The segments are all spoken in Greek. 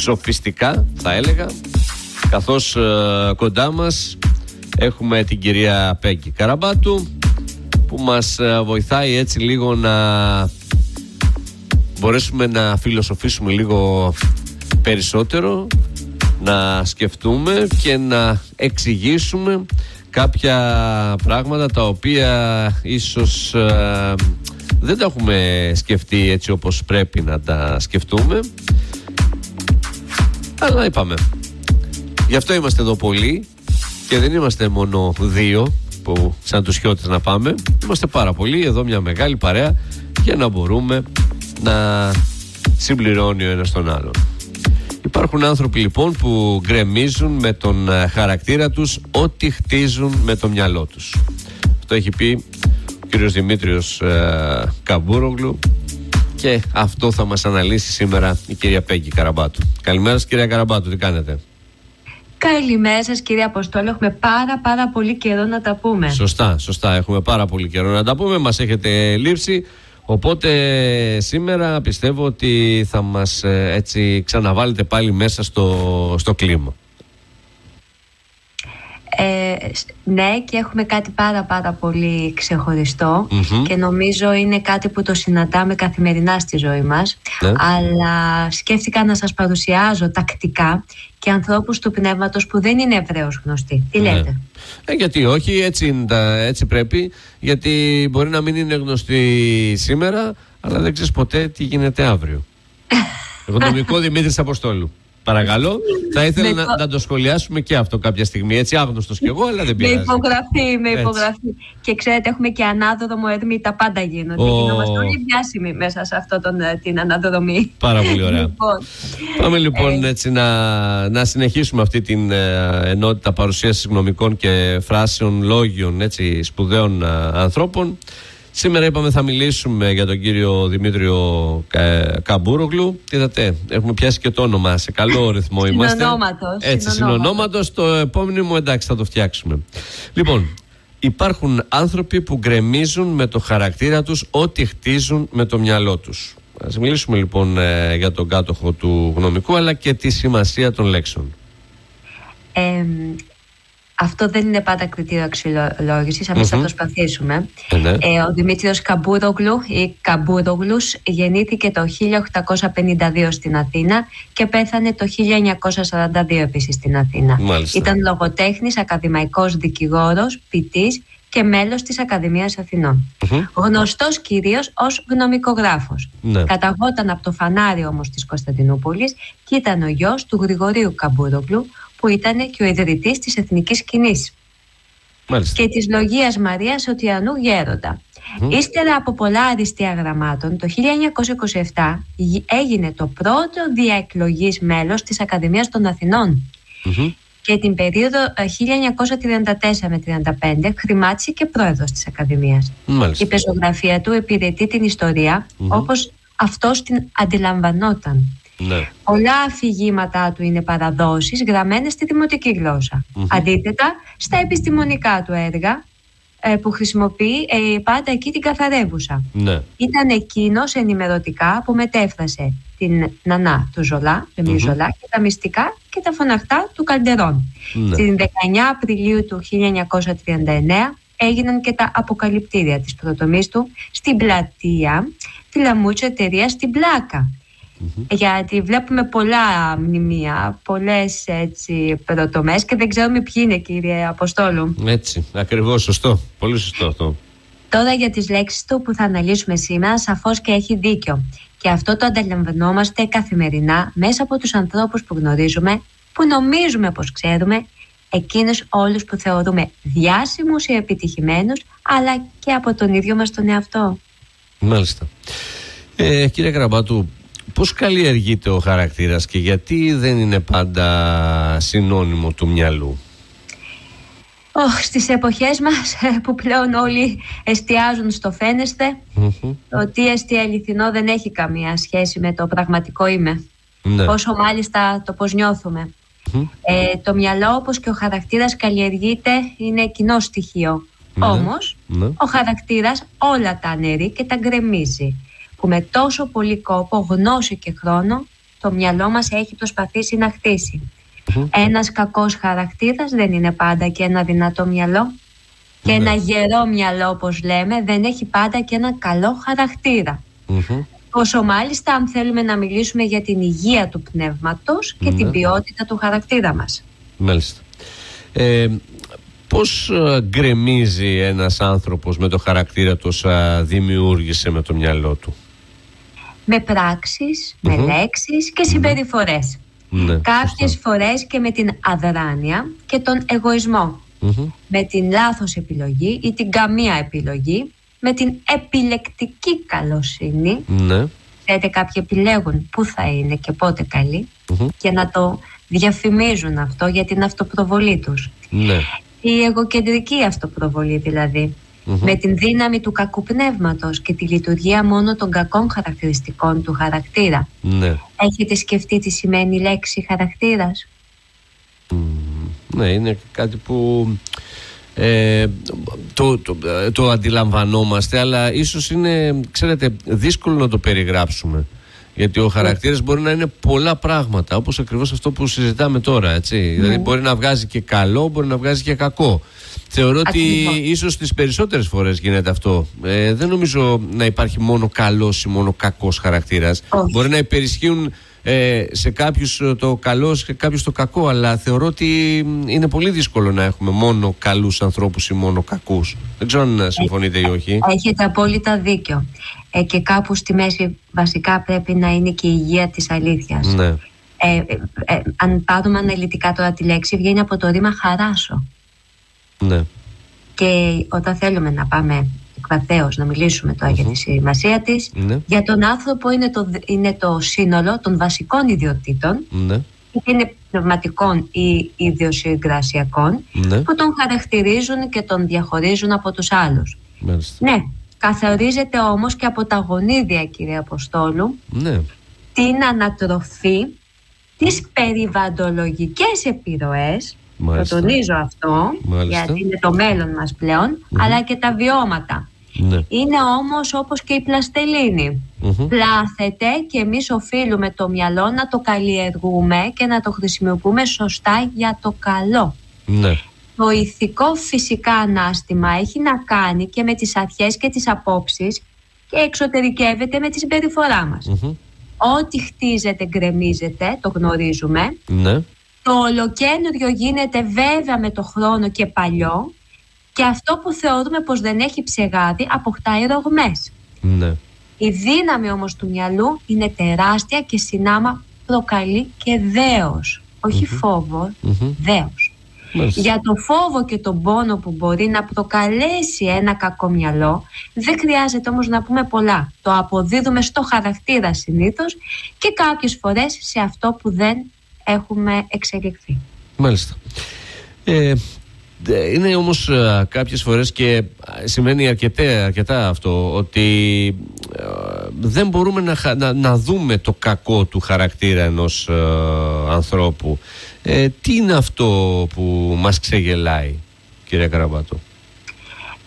σοφιστικά θα έλεγα. Καθώς ε, κοντά μας έχουμε την κυρία Πέγκη Καραμπάτου που μας ε, βοηθάει έτσι λίγο να μπορέσουμε να φιλοσοφήσουμε λίγο περισσότερο να σκεφτούμε και να εξηγήσουμε κάποια πράγματα τα οποία ίσως ε, δεν τα έχουμε σκεφτεί έτσι όπως πρέπει να τα σκεφτούμε αλλά είπαμε. Γι' αυτό είμαστε εδώ πολλοί και δεν είμαστε μόνο δύο που σαν τους χιώτες να πάμε. Είμαστε πάρα πολλοί εδώ μια μεγάλη παρέα για να μπορούμε να συμπληρώνει ο ένας τον άλλον. Υπάρχουν άνθρωποι λοιπόν που γκρεμίζουν με τον ε, χαρακτήρα τους ό,τι χτίζουν με το μυαλό τους. Αυτό έχει πει ο κύριος Δημήτριος ε, Καμπούρογλου και αυτό θα μας αναλύσει σήμερα η κυρία Πέγκη Καραμπάτου. Καλημέρα σας κυρία Καραμπάτου, τι κάνετε; Καλημέρα σας κύριε Αποστόλη, έχουμε πάρα πάρα πολύ καιρό να τα πούμε. Σωστά, σωστά, έχουμε πάρα πολύ καιρό να τα πούμε, μας έχετε λείψει. Οπότε σήμερα πιστεύω ότι θα μας ε, έτσι ξαναβάλετε πάλι μέσα στο, στο κλίμα. Ε, ναι και έχουμε κάτι πάρα πάρα πολύ και νομίζω είναι κάτι που το συναντάμε καθημερινά στη ζωή μας ναι. αλλά σκέφτηκα να σας παρουσιάζω τακτικά και ανθρώπους του πνεύματος που δεν είναι ευρέως γνωστοί. Τι ναι. λέτε; Ε, γιατί όχι, έτσι, έτσι πρέπει γιατί μπορεί να μην είναι γνωστή σήμερα αλλά δεν ξέρεις ποτέ τι γίνεται αύριο. Γνωμικό Δημήτρης Αποστόλου. Παρακαλώ. Θα ήθελα να, να, το σχολιάσουμε και αυτό κάποια στιγμή. Έτσι, άγνωστος κι εγώ, αλλά δεν πειράζει. Με υπογραφή, με υπογραφή. Και ξέρετε, έχουμε και ανάδρομο ερμή, τα πάντα γίνονται. Oh. Γινόμαστε όλοι διάσημοι μέσα σε αυτό τον, ε, την αναδρομή. Πάρα πολύ ωραία. λοιπόν, Πάμε λοιπόν ε, έτσι να, να συνεχίσουμε αυτή την ε, ενότητα παρουσίασης γνωμικών και φράσεων, λόγιων έτσι, σπουδαίων ανθρώπων. Σήμερα είπαμε θα μιλήσουμε για τον κύριο Δημήτριο Καμπούρογλου. Είδατε, έχουμε πιάσει και το όνομα. Σε καλό ρυθμό είμαστε. Συνονόματος. Έτσι, συνονόματος. Το επόμενο μου εντάξει θα το φτιάξουμε. Λοιπόν, υπάρχουν άνθρωποι που γκρεμίζουν με το χαρακτήρα τους ό,τι χτίζουν με το μυαλό τους. Ας μιλήσουμε λοιπόν ε, για τον κάτοχο του γνωμικού αλλά και τη σημασία των λέξεων. Ε, αυτό δεν είναι πάντα κριτήριο αξιολόγησης, θα προσπαθήσουμε. Ε, ναι. ε, ο Δημήτριος Καμπούρογλου ή Καμπούρογλους γεννήθηκε το 1852 στην Αθήνα και πέθανε το 1942 επίσης στην Αθήνα. Ήταν λογοτέχνης, ακαδημαϊκός δικηγόρος, ποιητής και μέλος της Ακαδημίας Αθηνών. Mm-hmm. Γνωστός κυρίως ως γνωμικογράφος. Ναι. Καταγόταν από το φανάρι όμως της Κωνσταντινούπολης και ήταν ο γιος του Γρηγορίου Καμπούρογλου, που ήταν και ο ιδρυτής της εθνικής σκηνής και της Λογίας Μαρίας Οτιανού Γέροντα. Ύστερα από πολλά αριστεία γραμμάτων, το 1927 έγινε το πρώτο διαεκλογής μέλος της Ακαδημίας των αθηνων και την περίοδο 1934 ε, με 1935 χρημάτισε και πρόεδρος της Ακαδημίας. Η πεζογραφία του υπηρετεί την ιστορία όπως αυτός την αντιλαμβανόταν. Ναι. Πολλά αφηγήματά του είναι παραδόσεις γραμμένες στη δημοτική Αντίθετα, στα επιστημονικά του έργα ε, που χρησιμοποιεί ε, πάντα εκεί την καθαρεύουσα. Ναι. Ήταν εκείνος ενημερωτικά που μετέφρασε την Νανά του Ζολά, του Ζολά και τα μυστικά και τα φωναχτά του Καλντερών. Ναι. Στην 19 Απριλίου του 1939 έγιναν και τα αποκαλυπτήρια της πρωτομής του στην πλατεία τη Λαμούτσα εταιρείας στην Πλάκα γιατί βλέπουμε πολλά μνημεία, πολλές έτσι πρωτομές και δεν ξέρουμε ποιοι είναι κύριε Αποστόλου. Έτσι, ακριβώς, σωστό, πολύ σωστό αυτό. Τώρα για τις λέξεις του που θα αναλύσουμε σήμερα σαφώς και έχει δίκιο. Και αυτό το ανταλαμβανόμαστε καθημερινά μέσα από τους ανθρώπους που γνωρίζουμε, που νομίζουμε πως ξέρουμε, εκείνους όλους που θεωρούμε διάσημους ή επιτυχημένους, αλλά και από τον ίδιο μας τον εαυτό. Μάλιστα. Ε, κύριε Γραμπάτου, Πώς καλλιεργείται ο χαρακτήρας και γιατί δεν είναι πάντα συνώνυμο του μυαλού; Oh, στις εποχές μας ε, που πλέον όλοι εστιάζουν στο φαίνεστε mm-hmm. το τι εστί αληθινό δεν έχει καμία σχέση με το πραγματικό είμαι. Ναι. Πόσο μάλιστα το πώς νιώθουμε. Ε, το μυαλό όπως και ο χαρακτήρας καλλιεργείται είναι κοινό στοιχείο. Ναι. Όμως ναι. ο χαρακτήρας όλα τα αναιρεί και τα γκρεμίζει που με τόσο πολύ κόπο, γνώση και χρόνο το μυαλό μας έχει προσπαθήσει να χτίσει. Ένας κακός χαρακτήρας δεν είναι πάντα και ένα δυνατό μυαλό. Και ένα γερό μυαλό, όπως λέμε, δεν έχει πάντα και ένα καλό Όσο μάλιστα αν θέλουμε να μιλήσουμε για την υγεία του πνεύματος και την ποιότητα του χαρακτήρα μας. Μάλιστα. Ε, πώς ε, γκρεμίζει ένας άνθρωπος με το χαρακτήρα του δημιούργησε με το μυαλό του; Με πράξεις, με λέξεις και συμπεριφορές. Ναι, Κάποιες φορές και με την αδράνεια και τον εγωισμο Με την λάθος επιλογή ή την καμία επιλογή με την επιλεκτική καλοσύνη. Ναι. Ξέρετε, κάποιοι επιλέγουν πού θα είναι και πότε και να το διαφημίζουν αυτό για την αυτοπροβολή τους. Ναι. Η εγωκεντρική αυτοπροβολή δηλαδή. Με την δύναμη του κακού πνεύματος και τη λειτουργία μόνο των κακών χαρακτηριστικών του χαρακτήρα. Ναι. Έχετε σκεφτεί τι σημαίνει η λέξη χαρακτήρας; Ναι, είναι κάτι που ε, το, το, το αντιλαμβανόμαστε αλλά ίσως είναι ξέρετε δύσκολο να το περιγράψουμε γιατί ο χαρακτήρας μπορεί να είναι πολλά πράγματα όπως ακριβώς αυτό που συζητάμε τώρα έτσι. Ναι. δηλαδή μπορεί να βγάζει και καλό μπορεί να βγάζει και κακό Θεωρώ ότι ίσως τις περισσότερες φορές γίνεται αυτό. Ε, δεν νομίζω να υπάρχει μόνο καλός ή μόνο κακός χαρακτήρας. Μπορεί να υπερισχύουν ε, σε κάποιους ε, το καλό και κάποιους το κακό αλλά θεωρώ ότι είναι πολύ δύσκολο να έχουμε μόνο καλούς ανθρώπους ή μόνο κακούς δεν ξέρω αν ε, συμφωνείτε ή όχι Έχετε απόλυτα δίκιο ε, και κάπου στη μέση βασικά πρέπει να είναι και η υγεία της αλήθειας ναι. ε, ε, αν πάρουμε αναλυτικά τώρα τη λέξη βγαίνει από το ρήμα χαράσω ναι. και όταν θέλουμε να πάμε να μιλήσουμε τώρα για τη σημασία της. Ναι. Για τον άνθρωπο είναι το, είναι το σύνολο των βασικών ιδιωτήτων, ναι. είναι πνευματικών ή ιδιοσυγκρασιακών, ναι. που τον χαρακτηρίζουν και τον διαχωρίζουν από τους άλλους. Ναι, καθορίζεται όμως και από τα γονίδια, κύριε Αποστόλου, ναι. την ανατροφή, τις περιβαντολογικές επιρροές, το τονίζω αυτό, γιατί είναι το μέλλον μας πλέον, αλλά και τα βιώματα. Ναι. Είναι όμως όπως και η πλαστελίνη. Πλάθεται και εμείς οφείλουμε το μυαλό να το καλλιεργούμε και να το χρησιμοποιούμε σωστά για το καλό. Ναι. Το ηθικό φυσικά ανάστημα έχει να κάνει και με τις αρχές και τις απόψεις και εξωτερικεύεται με τη συμπεριφορά μας. Ό,τι χτίζεται γκρεμίζεται, το γνωρίζουμε. Ναι. Το ολοκένουργιο γίνεται βέβαια με το χρόνο και παλιό και αυτό που θεωρούμε πως δεν έχει ψεγάδι αποκτάει ρογμές. Ναι. Η δύναμη όμως του μυαλού είναι τεράστια και συνάμα προκαλεί και δέος. Όχι φόβος, δέος. Για το φόβο και τον πόνο που μπορεί να προκαλέσει ένα κακό μυαλό δεν χρειάζεται όμως να πούμε πολλά. Το αποδίδουμε στο χαρακτήρα συνήθως και κάποιες φορές σε αυτό που δεν έχουμε εξελιχθεί. Μάλιστα. Ε, ε, είναι όμως κάποιε κάποιες φορές και σημαίνει αρκετά, αρκετά αυτό ότι ε, δεν μπορούμε να, να, να, δούμε το κακό του χαρακτήρα ενός ε, ανθρώπου. τι είναι αυτό που μας ξεγελάει κυρία Καραμπάτο;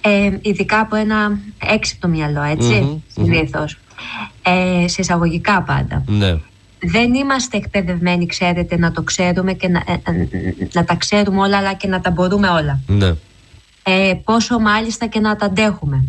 Ε, ειδικά από ένα έξυπνο μυαλό, έτσι, συνήθως. σε εισαγωγικά πάντα. Ναι δεν είμαστε εκπαιδευμένοι, ξέρετε, να το ξέρουμε και να, ε, ε, να τα ξέρουμε όλα, αλλά και να τα μπορούμε όλα. Ναι. Ε, πόσο μάλιστα και να τα αντεχουμε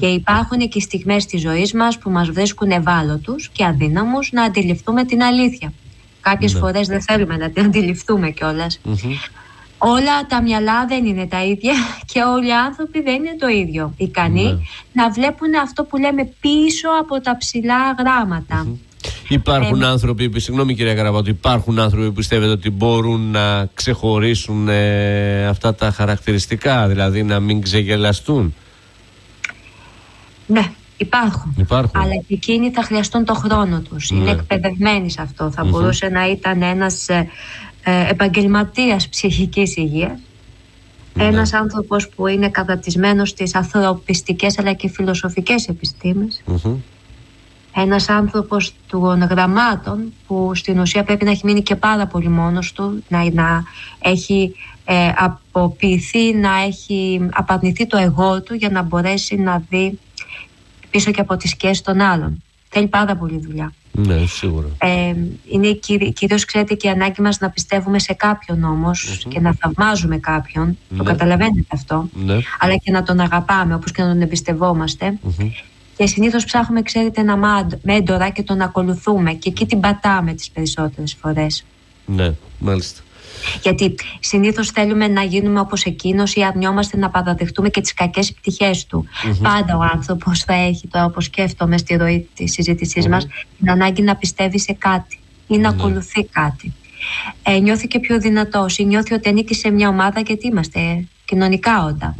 Και υπάρχουν και στιγμές της ζωής μας που μας βρίσκουν ευάλωτους και αδύναμους να αντιληφθούμε την αλήθεια. Κάποιες ναι. φορές δεν θέλουμε να την αντιληφθούμε Όλα τα μυαλά δεν είναι τα ίδια και όλοι οι άνθρωποι δεν είναι το ίδιο. Ικανοί ναι. να βλέπουν αυτό που λέμε πίσω από τα ψηλά γράμματα. Υπάρχουν ε, άνθρωποι, συγγνώμη κυρία Καραβάτου, υπάρχουν άνθρωποι που πιστεύετε ότι μπορούν να ξεχωρίσουν ε, αυτά τα χαρακτηριστικά, δηλαδή να μην ξεγελαστούν; Ναι, υπάρχουν. υπάρχουν. Αλλά και εκείνοι θα χρειαστούν το χρόνο τους. Είναι ναι. εκπαιδευμένοι σε αυτό. Θα μπορούσε να ήταν ένας ε, ε, επαγγελματίας ψυχικής υγείας. Ναι. Ένας άνθρωπος που είναι κατατισμένος στις ανθρωπιστικές αλλά και φιλοσοφικές ένας άνθρωπος των γραμμάτων που στην ουσία πρέπει να έχει μείνει και πάρα πολύ μόνος του, να, να έχει ε, αποποιηθεί, να έχει απαρνηθεί το εγώ του για να μπορέσει να δει πίσω και από τις σκιές των άλλων. θέλει πάρα πολύ δουλειά. Ναι, σίγουρα. Ε, είναι κυρίως ξέρετε και η ανάγκη μας να πιστεύουμε σε κάποιον και να θαυμάζουμε κάποιον, το ναι. καταλαβαίνετε αυτό, ναι. αλλά και να τον αγαπάμε όπως και να τον εμπιστευόμαστε. Και συνήθως ψάχνουμε, ξέρετε, ένα μέντορα και τον ακολουθούμε και εκεί την πατάμε τις περισσότερες φορές. Ναι, μάλιστα. Γιατί συνήθως θέλουμε να γίνουμε όπως εκείνος ή αρνιόμαστε να παραδεχτούμε και τις κακές πτυχές του. Πάντα ο άνθρωπος θα έχει, τώρα όπως σκέφτομαι στη ροή της συζήτησής μας, την ανάγκη να πιστεύει σε κάτι ή να ακολουθεί κάτι. Ε, νιώθει και πιο δυνατός ή νιώθει ότι ανήκει σε μια ομάδα γιατί είμαστε κοινωνικά όντα.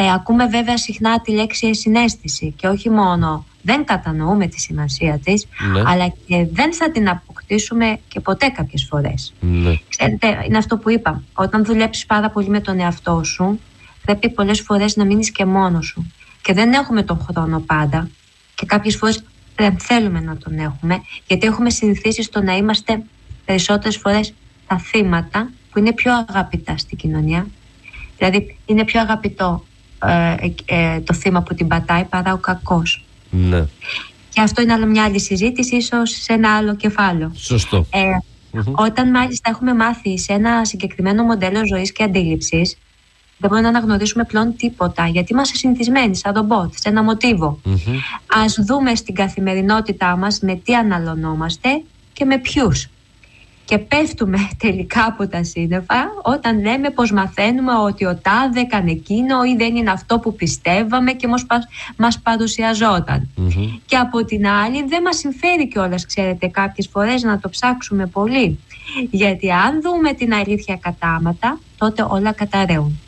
Ε, ακούμε βέβαια συχνά τη λέξη συνέστηση και όχι μόνο δεν κατανοούμε τη σημασία της ναι. αλλά και δεν θα την αποκτήσουμε και ποτέ κάποιες φορές. Ναι. Ξέρετε, είναι αυτό που είπα. Όταν δουλέψεις πάρα πολύ με τον εαυτό σου πρέπει πολλές φορές να μείνεις και μόνος σου. Και δεν έχουμε τον χρόνο πάντα και κάποιες φορές δεν θέλουμε να τον έχουμε γιατί έχουμε συνηθίσει στο να είμαστε περισσότερες φορές τα θύματα που είναι πιο αγαπητά στην κοινωνία. Δηλαδή είναι πιο αγαπητό ε, ε, το θύμα που την πατάει παρά ο κακός. Ναι. Και αυτό είναι άλλο μια άλλη συζήτηση, ίσως σε ένα άλλο κεφάλαιο. Σωστό. Ε, Όταν μάλιστα έχουμε μάθει σε ένα συγκεκριμένο μοντέλο ζωής και αντίληψης, δεν μπορούμε να αναγνωρίσουμε πλέον τίποτα, γιατί είμαστε συνηθισμένοι σαν ρομπότ, σε ένα μοτίβο. Mm-hmm. δούμε στην καθημερινότητά μας με τι αναλωνόμαστε και με ποιους και πέφτουμε τελικά από τα σύννεφα όταν λέμε πως μαθαίνουμε ότι ο τάδε έκανε εκείνο ή δεν είναι αυτό που πιστεύαμε και μας, μας παρουσιαζοταν Και από την άλλη δεν μας συμφέρει κιόλας, ξέρετε, κάποιες φορές να το ψάξουμε πολύ. Γιατί αν δούμε την αλήθεια κατάματα, τότε όλα καταραίουν.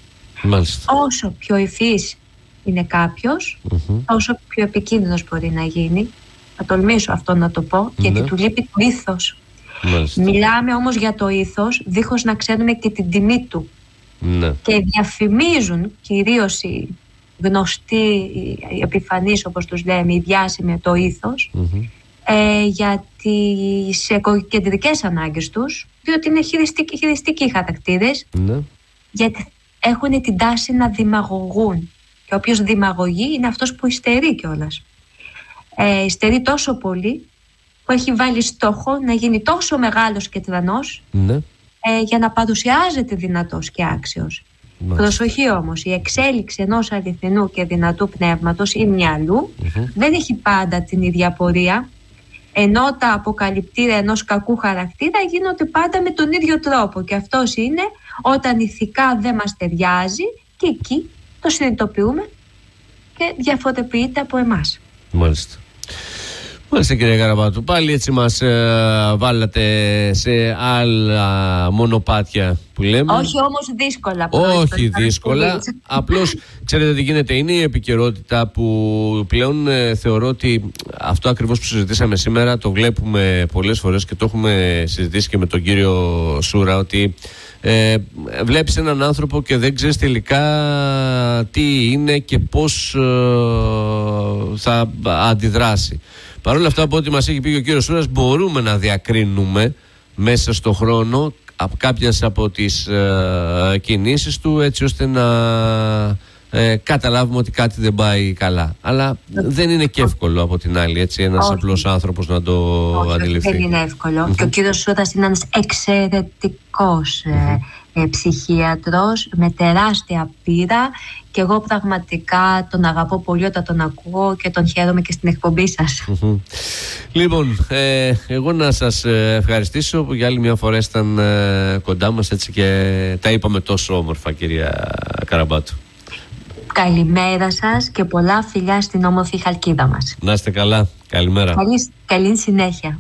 Μάλιστα. Όσο πιο ευφύς είναι κάποιος, όσο πιο επικίνδυνος μπορεί να γίνει. Θα τολμήσω αυτό να το πω, γιατί ναι. του λείπει το ήθος. Μιλάμε όμως για το ήθος δίχως να ξέρουμε και την τιμή του. Ναι. Και διαφημίζουν κυρίως οι γνωστοί, οι επιφανείς όπως τους λέμε, οι διάσημοι το ηθος ε, για τις κεντρικές ανάγκες τους, διότι είναι χειριστικοί, χειριστικοί χαρακτήρες, ναι. γιατί έχουν την τάση να δημαγωγούν. Και όποιος δημαγωγεί είναι αυτός που υστερεί κιόλας. Ε, υστερεί τόσο πολύ που έχει βάλει στόχο να γίνει τόσο μεγάλος και τρανός ναι. ε, για να παρουσιάζεται δυνατός και άξιος. Μάλιστα. Προσοχή όμως, η εξέλιξη ενός αληθινού και δυνατού πνεύματος ή δεν έχει πάντα την ίδια πορεία ενώ τα αποκαλυπτήρια ενός κακού χαρακτήρα γίνονται πάντα με τον ίδιο τρόπο και αυτός είναι όταν ηθικά δεν μας ταιριάζει και εκεί το συνειδητοποιούμε και διαφοροποιείται από εμάς. Μάλιστα. Μάλιστα κύριε Καραμπάτου, πάλι έτσι μας ε, βάλατε σε άλλα μονοπάτια που λέμε. Όχι όμως δύσκολα. Όχι δύσκολα, απλώς ξέρετε τι γίνεται, είναι η επικαιρότητα που πλέον ε, θεωρώ ότι αυτό ακριβώς που συζητήσαμε σήμερα το βλέπουμε πολλές φορές και το έχουμε συζητήσει και με τον κύριο Σούρα ότι ε, βλέπεις έναν άνθρωπο και δεν ξέρεις τελικά τι είναι και πώς ε, θα αντιδράσει. Παρ' όλα αυτά, από ό,τι μας έχει πει και ο κύριος Σούρας, μπορούμε να διακρίνουμε μέσα στο χρόνο κάποιες από τις ε, κινήσεις του έτσι ώστε να ε, καταλάβουμε ότι κάτι δεν πάει καλά. Αλλά δεν είναι και εύκολο από την άλλη, έτσι, ένας απλός άνθρωπος να το όχι, αντιληφθεί. Δεν είναι εύκολο. Και ο κύριος Σούτας είναι ένας εξαιρετικός ε, ψυχίατρος με τεράστια πείρα και εγώ πραγματικά τον αγαπώ πολύ όταν τον ακούω και τον χαίρομαι και στην εκπομπή σας. Λοιπόν, ε, εγώ να σας ε, ευχαριστήσω που για άλλη μια φορά ήταν ε, κοντά μας έτσι και τα είπαμε τόσο όμορφα κυρία Καραμπάτου. Καλημέρα σας και πολλά φιλιά στην όμορφη χαλκίδα μας. Να είστε καλά. Καλημέρα. Καλή, καλή συνέχεια.